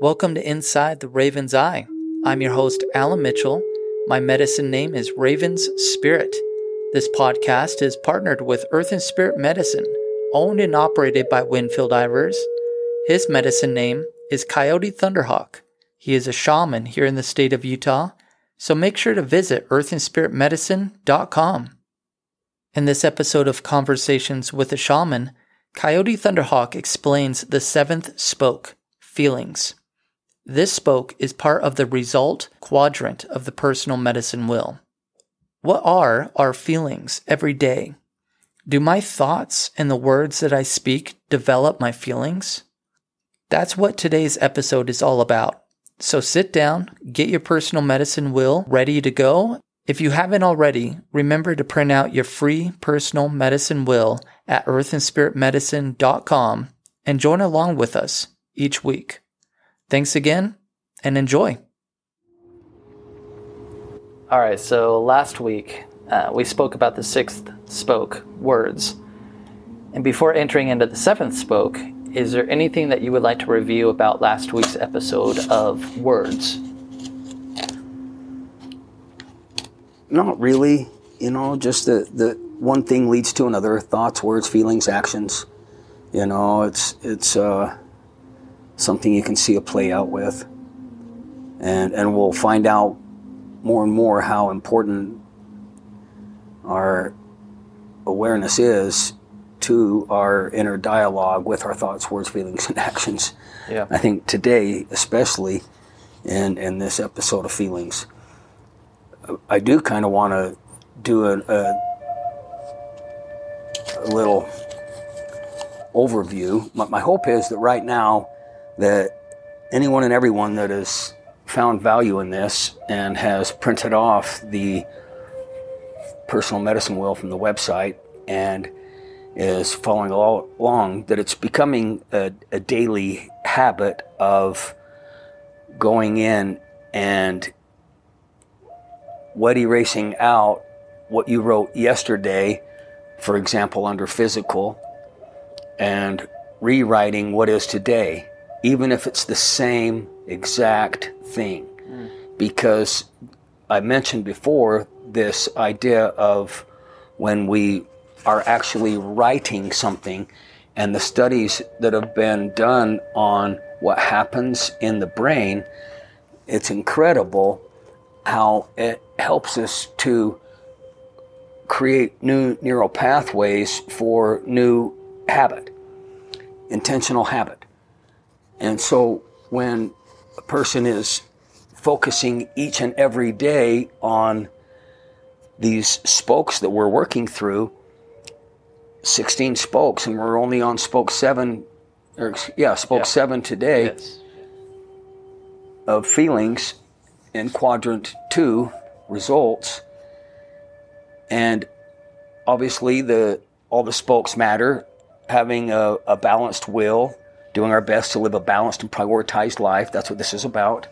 Welcome to Inside the Raven's Eye. I'm your host, Alan Mitchell. My medicine name is Raven's Spirit. This podcast is partnered with Earth and Spirit Medicine, owned and operated by Winfield Ivers. His medicine name is Coyote Thunderhawk. He is a shaman here in the state of Utah, so make sure to visit earthandspiritmedicine.com. In this episode of Conversations with a Shaman, Coyote Thunderhawk explains the seventh spoke, feelings. This spoke is part of the result quadrant of the personal medicine wheel. What are our feelings every day? Do my thoughts and the words that I speak develop my feelings? That's what today's episode is all about. So sit down, get your personal medicine wheel ready to go. If you haven't already, remember to print out your free personal medicine wheel at earthandspiritmedicine.com and join along with us each week. Thanks again and enjoy. All right, so last week uh, we spoke about the sixth spoke, words. And before entering into the seventh spoke, is there anything that you would like to review about last week's episode of words? Not really, you know, just the, the one thing leads to another thoughts, words, feelings, actions. You know, it's, it's, uh, something you can see a play out with. And, and we'll find out more and more how important our awareness is to our inner dialogue with our thoughts, words, feelings, and actions. Yeah. I think today, especially in, in this episode of feelings, I do kind of want to do a, a, a little overview. My, my hope is that right now, that anyone and everyone that has found value in this and has printed off the personal medicine wheel from the website and is following along, that it's becoming a, a daily habit of going in and wet erasing out what you wrote yesterday, for example, under physical, and rewriting what is today even if it's the same exact thing. Mm. Because I mentioned before this idea of when we are actually writing something and the studies that have been done on what happens in the brain, it's incredible how it helps us to create new neural pathways for new habit, intentional habit. And so when a person is focusing each and every day on these spokes that we're working through, 16 spokes, and we're only on spoke seven, or yeah, spoke yeah. seven today yes. of feelings in quadrant two results. And obviously, the all the spokes matter. Having a, a balanced will, doing our best to live a balanced and prioritized life. That's what this is about.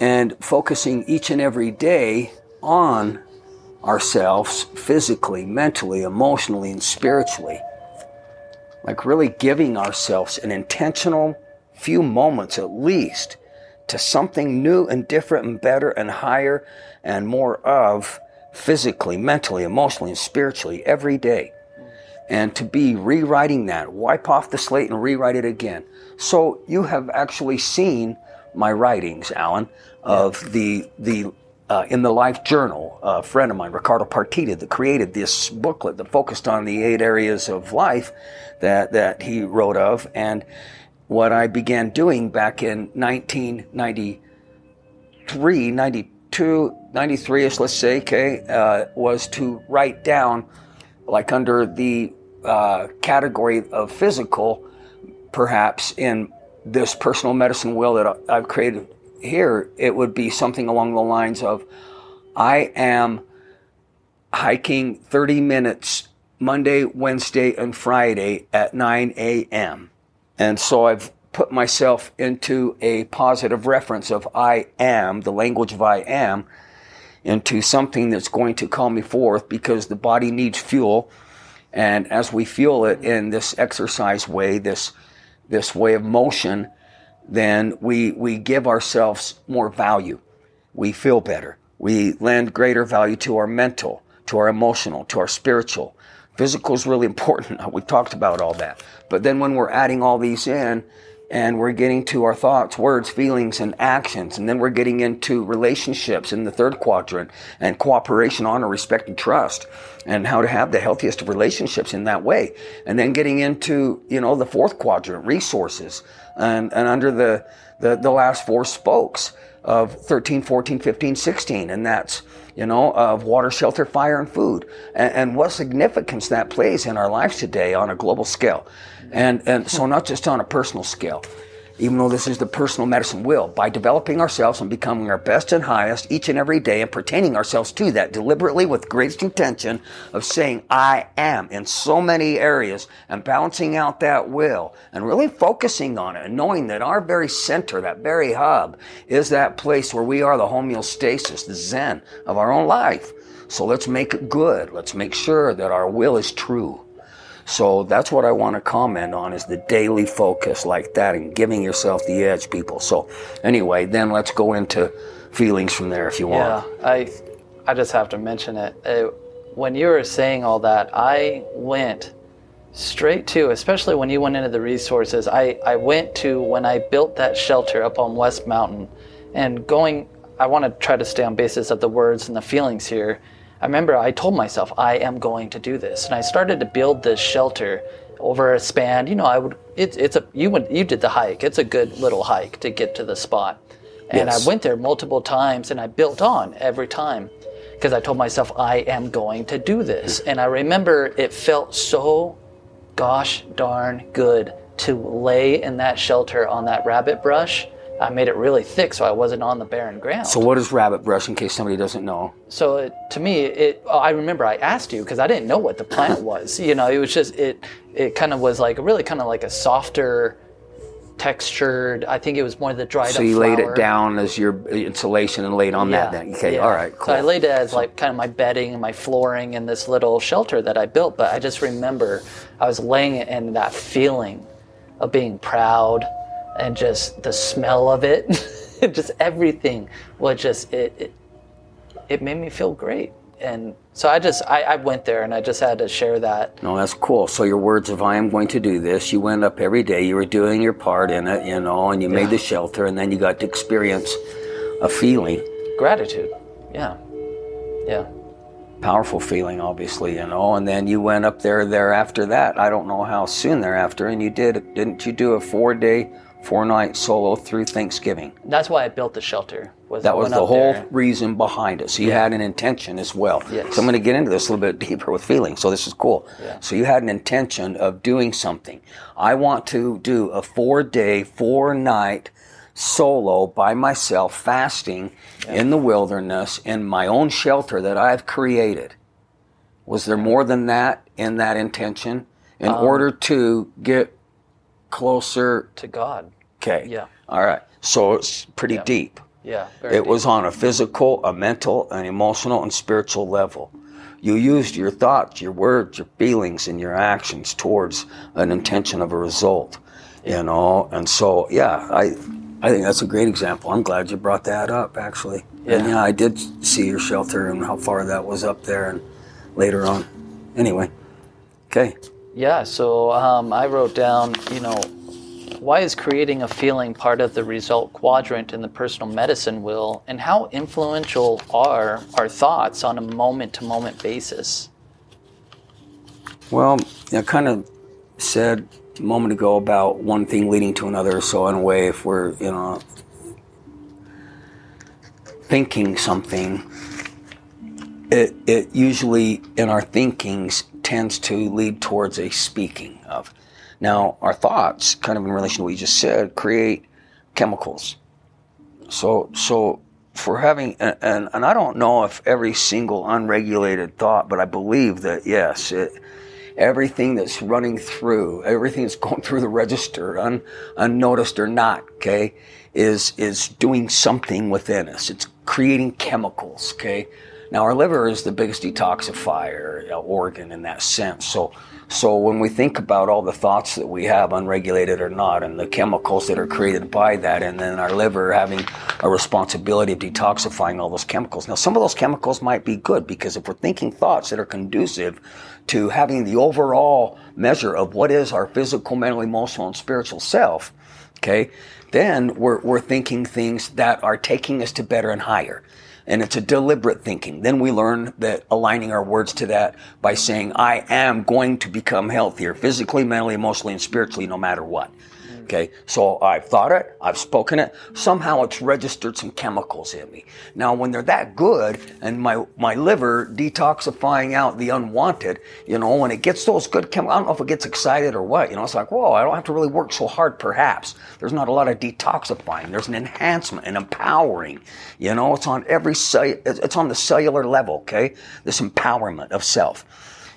And focusing each and every day on ourselves physically, mentally, emotionally, and spiritually. Like really giving ourselves an intentional few moments at least to something new and different and better and higher and more of physically, mentally, emotionally, and spiritually every day and to be rewriting that, wipe off the slate and rewrite it again. So you have actually seen my writings, Alan, of yeah. the the uh, in the Life Journal. A friend of mine, Ricardo Partida, that created this booklet that focused on the eight areas of life that that he wrote of, and what I began doing back in 1993, 92, 93ish, let's say, okay, uh, was to write down, like under the uh, category of physical, perhaps in this personal medicine wheel that I've created here, it would be something along the lines of I am hiking 30 minutes Monday, Wednesday, and Friday at 9 a.m. And so I've put myself into a positive reference of I am, the language of I am, into something that's going to call me forth because the body needs fuel and as we feel it in this exercise way, this, this way of motion, then we, we give ourselves more value. We feel better. We lend greater value to our mental, to our emotional, to our spiritual. Physical is really important. We've talked about all that. But then when we're adding all these in, and we're getting to our thoughts, words, feelings, and actions. And then we're getting into relationships in the third quadrant and cooperation, honor, respect, and trust and how to have the healthiest of relationships in that way. And then getting into, you know, the fourth quadrant, resources and, and under the, the, the last four spokes of 13, 14, 15, 16. And that's, you know, of water, shelter, fire, and food. And, and what significance that plays in our lives today on a global scale. And, and so not just on a personal scale, even though this is the personal medicine wheel, by developing ourselves and becoming our best and highest each and every day and pertaining ourselves to that deliberately with greatest intention of saying, I am in so many areas and balancing out that will and really focusing on it and knowing that our very center, that very hub is that place where we are the homeostasis, the zen of our own life. So let's make it good. Let's make sure that our will is true. So that's what I want to comment on is the daily focus like that and giving yourself the edge, people. So anyway, then let's go into feelings from there if you want. Yeah, I, I just have to mention it. it. When you were saying all that, I went straight to, especially when you went into the resources, I, I went to when I built that shelter up on West Mountain and going, I want to try to stay on basis of the words and the feelings here I remember I told myself I am going to do this, and I started to build this shelter over a span. You know, I would it's it's a you went you did the hike. It's a good little hike to get to the spot, and yes. I went there multiple times, and I built on every time because I told myself I am going to do this, hmm. and I remember it felt so gosh darn good to lay in that shelter on that rabbit brush I made it really thick so I wasn't on the barren ground. So what is rabbit brush in case somebody doesn't know? So it, to me, it I remember I asked you because I didn't know what the plant was. You know, it was just it it kind of was like really kind of like a softer textured. I think it was more the dried so you flower. laid it down as your insulation and laid on yeah, that. Then okay, yeah. all right, cool. So I laid it as like kind of my bedding and my flooring in this little shelter that I built. But I just remember I was laying it in that feeling of being proud and just the smell of it, just everything was just it, it, it. made me feel great, and so I just I, I, went there and I just had to share that. No, that's cool. So your words of "I am going to do this," you went up every day. You were doing your part in it, you know, and you yeah. made the shelter, and then you got to experience a feeling, gratitude. Yeah, yeah powerful feeling, obviously, you know. And then you went up there there after that. I don't know how soon thereafter, and you did. Didn't you do a four day four night solo through Thanksgiving. That's why I built the shelter. Was that was the whole there. reason behind it. So you yeah. had an intention as well. Yes. So I'm going to get into this a little bit deeper with feelings. So this is cool. Yeah. So you had an intention of doing something. I want to do a four day, four night solo by myself, fasting yeah. in the wilderness in my own shelter that I've created. Was there more than that in that intention? In um, order to get closer to God. Okay. Yeah. All right. So it's pretty yeah. deep. Yeah. it deep. was on a physical, a mental, an emotional, and spiritual level. You used your thoughts, your words, your feelings, and your actions towards an intention of a result. Yeah. You know, and so yeah, I I think that's a great example. I'm glad you brought that up, actually. Yeah. And yeah, I did see your shelter and how far that was up there, and later on. Anyway, okay. Yeah, so um, I wrote down, you know, why is creating a feeling part of the result quadrant in the personal medicine wheel, and how influential are our thoughts on a moment to moment basis? Well, I kind of said a moment ago about one thing leading to another. So, in a way, if we're, you know, thinking something, it, it usually in our thinkings tends to lead towards a speaking of. Now, our thoughts, kind of in relation to what you just said, create chemicals. So, so for having, and, and I don't know if every single unregulated thought, but I believe that yes, it, everything that's running through, everything that's going through the register, un, unnoticed or not, okay, is is doing something within us. It's creating chemicals, okay. Now, our liver is the biggest detoxifier organ in that sense. So, so when we think about all the thoughts that we have, unregulated or not, and the chemicals that are created by that, and then our liver having a responsibility of detoxifying all those chemicals. Now, some of those chemicals might be good because if we're thinking thoughts that are conducive to having the overall measure of what is our physical, mental, emotional, and spiritual self, okay, then we're, we're thinking things that are taking us to better and higher and it's a deliberate thinking. Then we learn that aligning our words to that by saying, I am going to become healthier physically, mentally, emotionally, and spiritually no matter what. Okay, so I've thought it, I've spoken it. Somehow it's registered some chemicals in me. Now, when they're that good, and my my liver detoxifying out the unwanted, you know, when it gets those good chemicals, I don't know if it gets excited or what. You know, it's like, whoa, I don't have to really work so hard. Perhaps there's not a lot of detoxifying. There's an enhancement an empowering. You know, it's on every cell. It's on the cellular level. Okay, this empowerment of self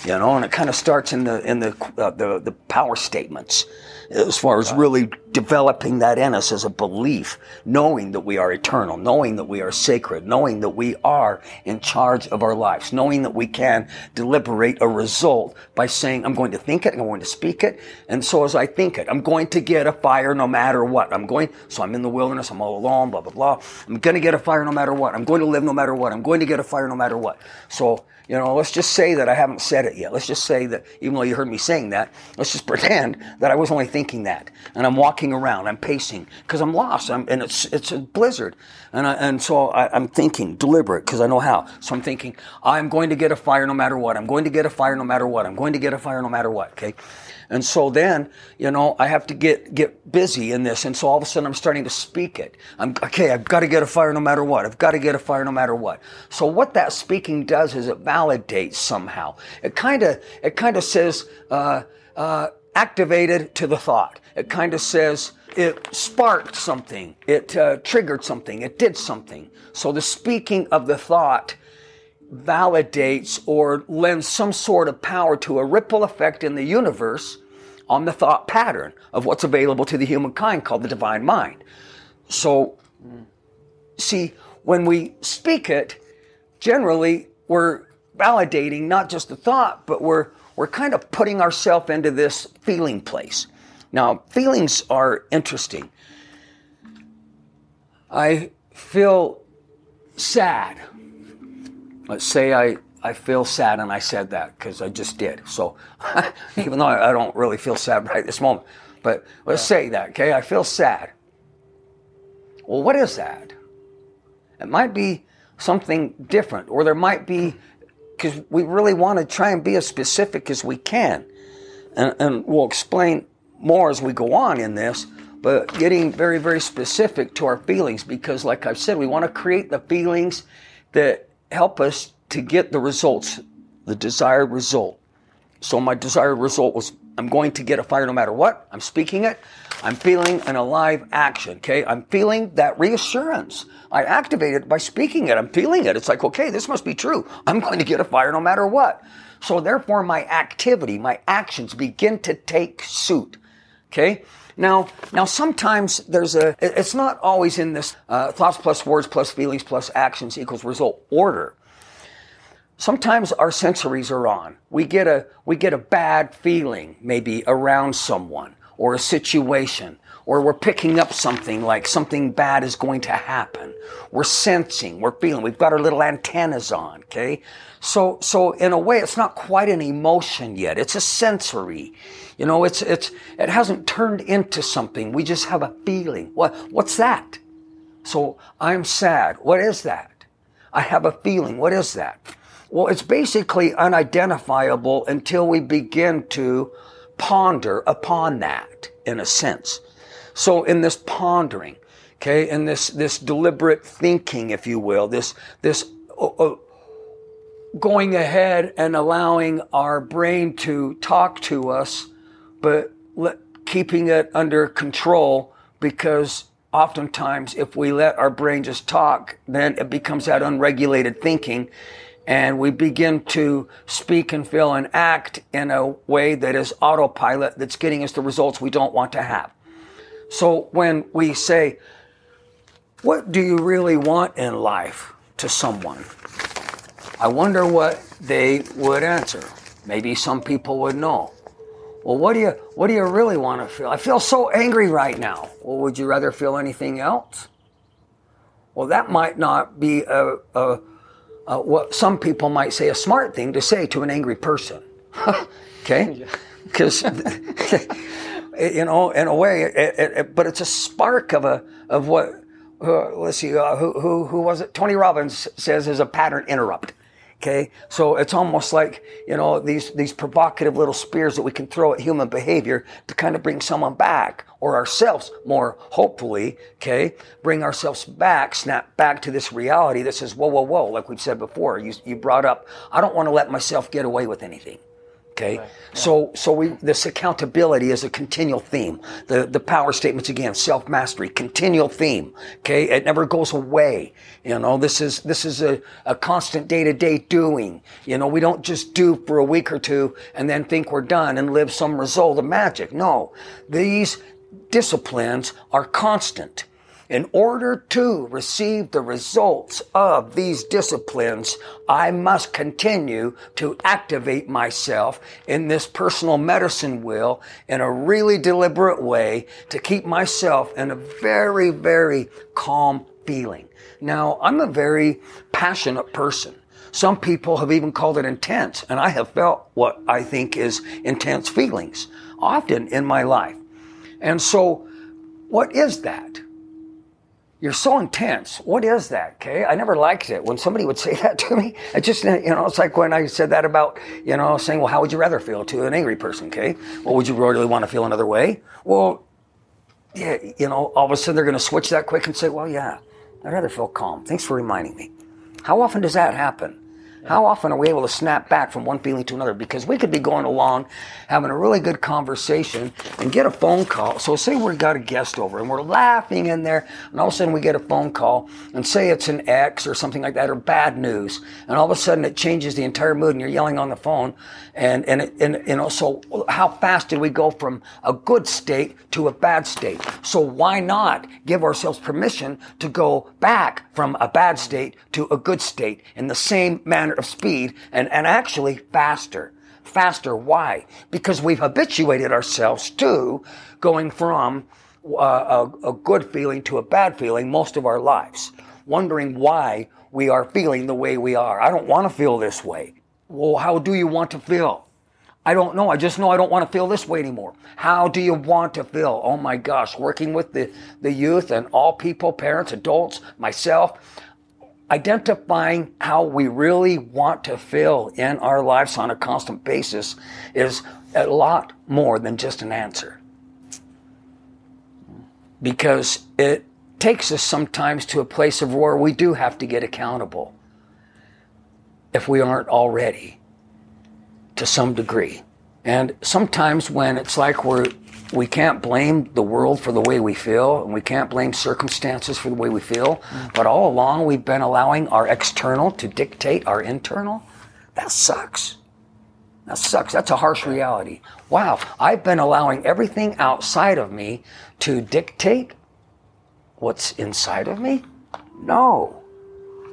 you know, and it kind of starts in the in the uh, the, the power statements as far as really developing that in us as a belief, knowing that we are eternal, knowing that we are sacred, knowing that we are in charge of our lives, knowing that we can deliberate a result by saying, I'm going to think it, I'm going to speak it, and so as I think it, I'm going to get a fire no matter what. I'm going, so I'm in the wilderness, I'm all alone, blah, blah, blah. I'm going to get a fire no matter what. I'm going to live no matter what. I'm going to get a fire no matter what. So you know, let's just say that I haven't said it yet. Let's just say that even though you heard me saying that, let's just pretend that I was only thinking that. And I'm walking around, I'm pacing because I'm lost. I'm, and it's, it's a blizzard. And, I, and so I, am thinking deliberate because I know how. So I'm thinking, I'm going to get a fire no matter what. I'm going to get a fire no matter what. I'm going to get a fire no matter what. Okay. And so then, you know, I have to get, get busy in this. And so all of a sudden I'm starting to speak it. I'm, okay, I've got to get a fire no matter what. I've got to get a fire no matter what. So what that speaking does is it validates somehow. It kind of, it kind of says, uh, uh, activated to the thought. It kind of says, it sparked something. It uh, triggered something. It did something. So the speaking of the thought validates or lends some sort of power to a ripple effect in the universe on the thought pattern of what's available to the humankind called the divine mind. So, see, when we speak it, generally we're validating not just the thought, but we're, we're kind of putting ourselves into this feeling place. Now, feelings are interesting. I feel sad. Let's say I I feel sad, and I said that because I just did. So, even though I don't really feel sad right this moment, but let's yeah. say that, okay? I feel sad. Well, what is that? It might be something different, or there might be, because we really want to try and be as specific as we can. And, and we'll explain more as we go on in this, but getting very, very specific to our feelings, because, like I've said, we want to create the feelings that help us to get the results, the desired result. So my desired result was I'm going to get a fire no matter what. I'm speaking it. I'm feeling an alive action. Okay. I'm feeling that reassurance. I activate it by speaking it. I'm feeling it. It's like, okay, this must be true. I'm going to get a fire no matter what. So therefore my activity, my actions begin to take suit. Okay. Now, now sometimes there's a, it's not always in this uh, thoughts plus words plus feelings plus actions equals result order sometimes our sensories are on. We get a, we get a bad feeling maybe around someone or a situation or we're picking up something like something bad is going to happen. We're sensing, we're feeling, we've got our little antennas on, okay? So, so in a way, it's not quite an emotion yet. It's a sensory. You know, it's, it's, it hasn't turned into something. We just have a feeling. What, what's that? So I'm sad. What is that? I have a feeling. What is that? Well, it's basically unidentifiable until we begin to ponder upon that in a sense. So in this pondering, okay, in this, this deliberate thinking, if you will, this, this uh, uh, going ahead and allowing our brain to talk to us, but let, keeping it under control because oftentimes if we let our brain just talk, then it becomes that unregulated thinking and we begin to speak and feel and act in a way that is autopilot that's getting us the results we don't want to have. So when we say, what do you really want in life to someone? I wonder what they would answer. Maybe some people would know. Well, what do you what do you really want to feel? I feel so angry right now. Well, would you rather feel anything else? Well, that might not be a, a, a what some people might say a smart thing to say to an angry person. okay, because you know, in a way, it, it, it, but it's a spark of a of what. Uh, let's see, uh, who who who was it? Tony Robbins says is a pattern interrupt. Okay, so it's almost like you know these these provocative little spears that we can throw at human behavior to kind of bring someone back or ourselves more hopefully. Okay, bring ourselves back, snap back to this reality that says, whoa, whoa, whoa. Like we've said before, you you brought up, I don't want to let myself get away with anything. Okay, right. yeah. so so we this accountability is a continual theme. The the power statements again, self mastery, continual theme. Okay, it never goes away. You know, this is this is a, a constant day to day doing. You know, we don't just do for a week or two and then think we're done and live some result of magic. No, these disciplines are constant. In order to receive the results of these disciplines, I must continue to activate myself in this personal medicine wheel in a really deliberate way to keep myself in a very, very calm feeling. Now, I'm a very passionate person. Some people have even called it intense, and I have felt what I think is intense feelings often in my life. And so, what is that? You're so intense. What is that? Okay. I never liked it when somebody would say that to me. It just, you know, it's like when I said that about, you know, saying, well, how would you rather feel to an angry person? Okay. Well, would you really want to feel another way? Well, yeah, you know, all of a sudden they're going to switch that quick and say, well, yeah, I'd rather feel calm. Thanks for reminding me. How often does that happen? How often are we able to snap back from one feeling to another? Because we could be going along, having a really good conversation, and get a phone call. So, say we got a guest over and we're laughing in there, and all of a sudden we get a phone call, and say it's an ex or something like that, or bad news, and all of a sudden it changes the entire mood, and you're yelling on the phone, and and and you know, so how fast did we go from a good state to a bad state? So why not give ourselves permission to go back from a bad state to a good state in the same manner? Of speed and, and actually faster. Faster. Why? Because we've habituated ourselves to going from uh, a, a good feeling to a bad feeling most of our lives, wondering why we are feeling the way we are. I don't want to feel this way. Well, how do you want to feel? I don't know. I just know I don't want to feel this way anymore. How do you want to feel? Oh my gosh, working with the, the youth and all people, parents, adults, myself, identifying how we really want to feel in our lives on a constant basis is a lot more than just an answer. Because it takes us sometimes to a place of where we do have to get accountable if we aren't already to some degree. And sometimes when it's like we're we can't blame the world for the way we feel, and we can't blame circumstances for the way we feel. Mm. But all along, we've been allowing our external to dictate our internal. That sucks. That sucks. That's a harsh reality. Wow, I've been allowing everything outside of me to dictate what's inside of me? No.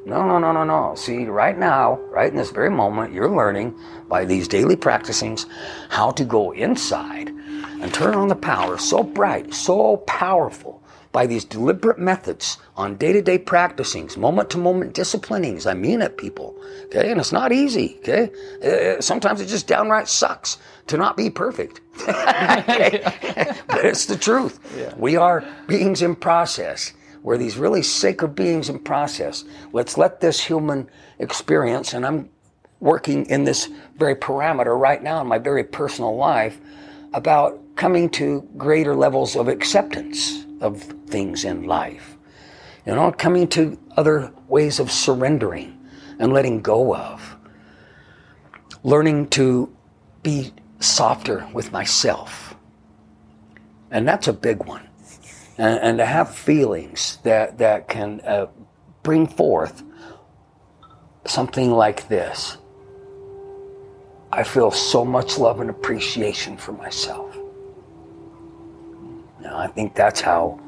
No, no, no, no, no. See, right now, right in this very moment, you're learning by these daily practicings how to go inside and turn on the power so bright, so powerful by these deliberate methods on day-to-day practicings, moment-to-moment disciplinings. I mean it, people. Okay, and it's not easy. Okay, uh, sometimes it just downright sucks to not be perfect. but it's the truth. Yeah. We are beings in process. We're these really sacred beings in process. Let's let this human experience, and I'm working in this very parameter right now in my very personal life about coming to greater levels of acceptance of things in life. You know, coming to other ways of surrendering and letting go of. Learning to be softer with myself. And that's a big one. And, and to have feelings that, that can uh, bring forth something like this. I feel so much love and appreciation for myself. Now, I think that's how,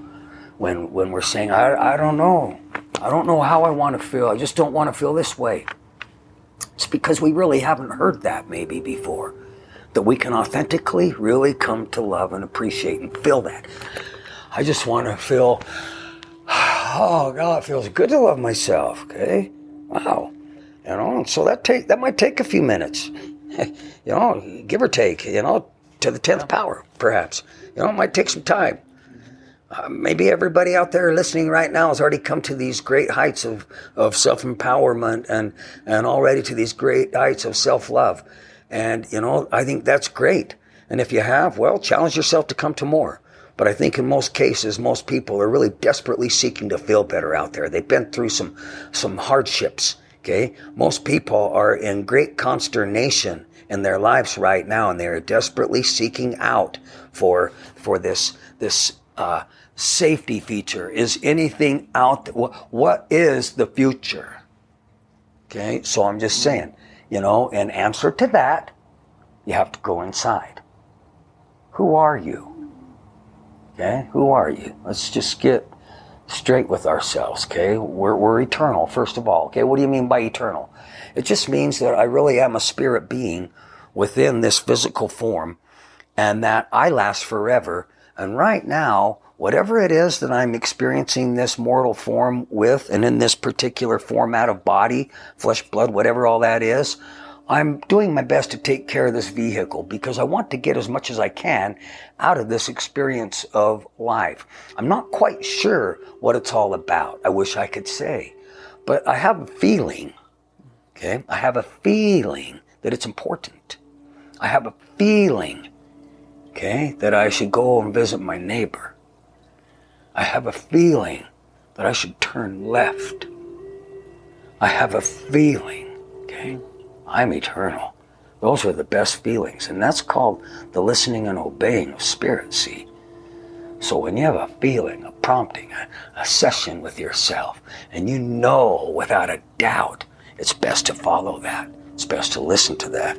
when when we're saying, I, I don't know, I don't know how I want to feel. I just don't want to feel this way. It's because we really haven't heard that maybe before. That we can authentically really come to love and appreciate and feel that. I just want to feel, oh God, it feels good to love myself. Okay, wow, you know. So that take that might take a few minutes, you know, give or take, you know, to the tenth power, perhaps. You know, it might take some time. Uh, maybe everybody out there listening right now has already come to these great heights of, of self empowerment and, and already to these great heights of self love. And, you know, I think that's great. And if you have, well, challenge yourself to come to more. But I think in most cases, most people are really desperately seeking to feel better out there. They've been through some, some hardships. Okay. Most people are in great consternation in their lives right now, and they are desperately seeking out for, for this, this, uh, safety feature? Is anything out there? What is the future? Okay, so I'm just saying, you know, in answer to that, you have to go inside. Who are you? Okay, who are you? Let's just get straight with ourselves, okay? We're, we're eternal, first of all, okay? What do you mean by eternal? It just means that I really am a spirit being within this physical form and that I last forever. And right now, whatever it is that I'm experiencing this mortal form with, and in this particular format of body, flesh, blood, whatever all that is, I'm doing my best to take care of this vehicle because I want to get as much as I can out of this experience of life. I'm not quite sure what it's all about. I wish I could say, but I have a feeling, okay? I have a feeling that it's important. I have a feeling, okay, that I should go and visit my neighbor. I have a feeling that I should turn left. I have a feeling, okay? I'm eternal. Those are the best feelings, and that's called the listening and obeying of spirit, see? So when you have a feeling, a prompting, a, a session with yourself, and you know without a doubt it's best to follow that, it's best to listen to that,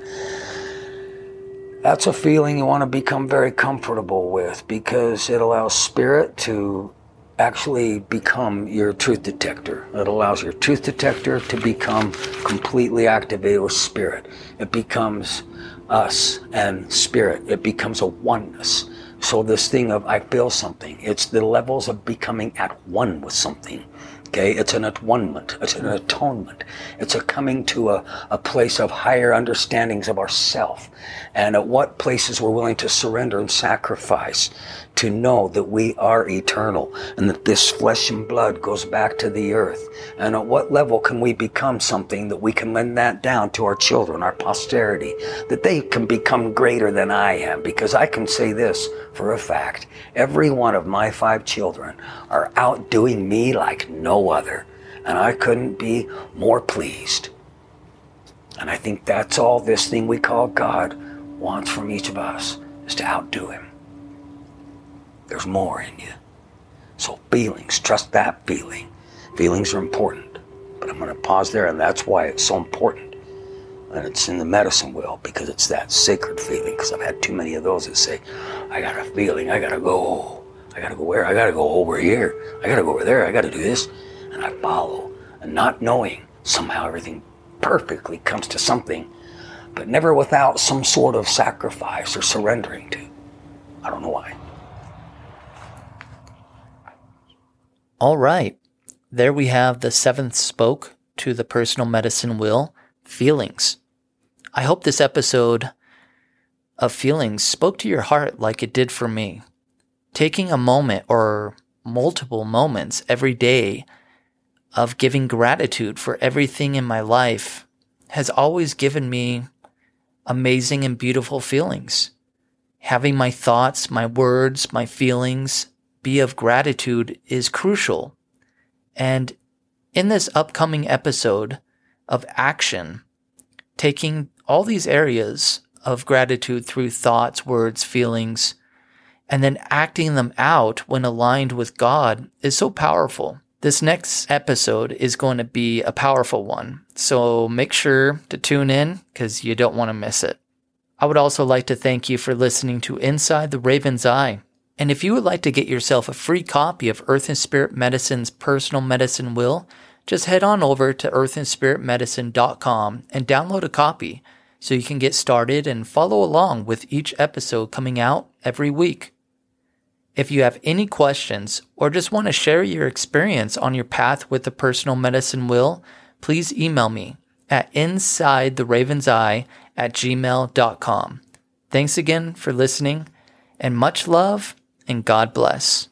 that's a feeling you want to become very comfortable with because it allows spirit to actually become your truth detector. It allows your truth detector to become completely activated with spirit. It becomes us and spirit. It becomes a oneness. So this thing of I feel something, it's the levels of becoming at one with something. Okay, it's an atonement, it's an atonement. It's a coming to a, a place of higher understandings of ourself and at what places we're willing to surrender and sacrifice to know that we are eternal and that this flesh and blood goes back to the earth. And at what level can we become something that we can lend that down to our children, our posterity, that they can become greater than I am? Because I can say this for a fact. Every one of my five children are outdoing me like no other. And I couldn't be more pleased. And I think that's all this thing we call God wants from each of us is to outdo him. There's more in you. So feelings, trust that feeling. Feelings are important. But I'm going to pause there, and that's why it's so important. And it's in the medicine wheel because it's that sacred feeling. Because I've had too many of those that say, I got a feeling, I got to go. I got to go where? I got to go over here. I got to go over there. I got to do this. And I follow. And not knowing somehow everything perfectly comes to something, but never without some sort of sacrifice or surrendering to. I don't know why. All right. There we have the seventh spoke to the personal medicine wheel feelings. I hope this episode of feelings spoke to your heart like it did for me. Taking a moment or multiple moments every day of giving gratitude for everything in my life has always given me amazing and beautiful feelings. Having my thoughts, my words, my feelings be of gratitude is crucial. And in this upcoming episode of action, taking all these areas of gratitude through thoughts, words, feelings, and then acting them out when aligned with God is so powerful. This next episode is going to be a powerful one. So make sure to tune in because you don't want to miss it. I would also like to thank you for listening to Inside the Raven's Eye. And if you would like to get yourself a free copy of Earth and Spirit Medicine's personal medicine wheel, just head on over to earthandspiritmedicine.com and download a copy so you can get started and follow along with each episode coming out every week. If you have any questions or just want to share your experience on your path with the personal medicine wheel, please email me at inside the raven's eye at gmail.com. Thanks again for listening and much love and God bless.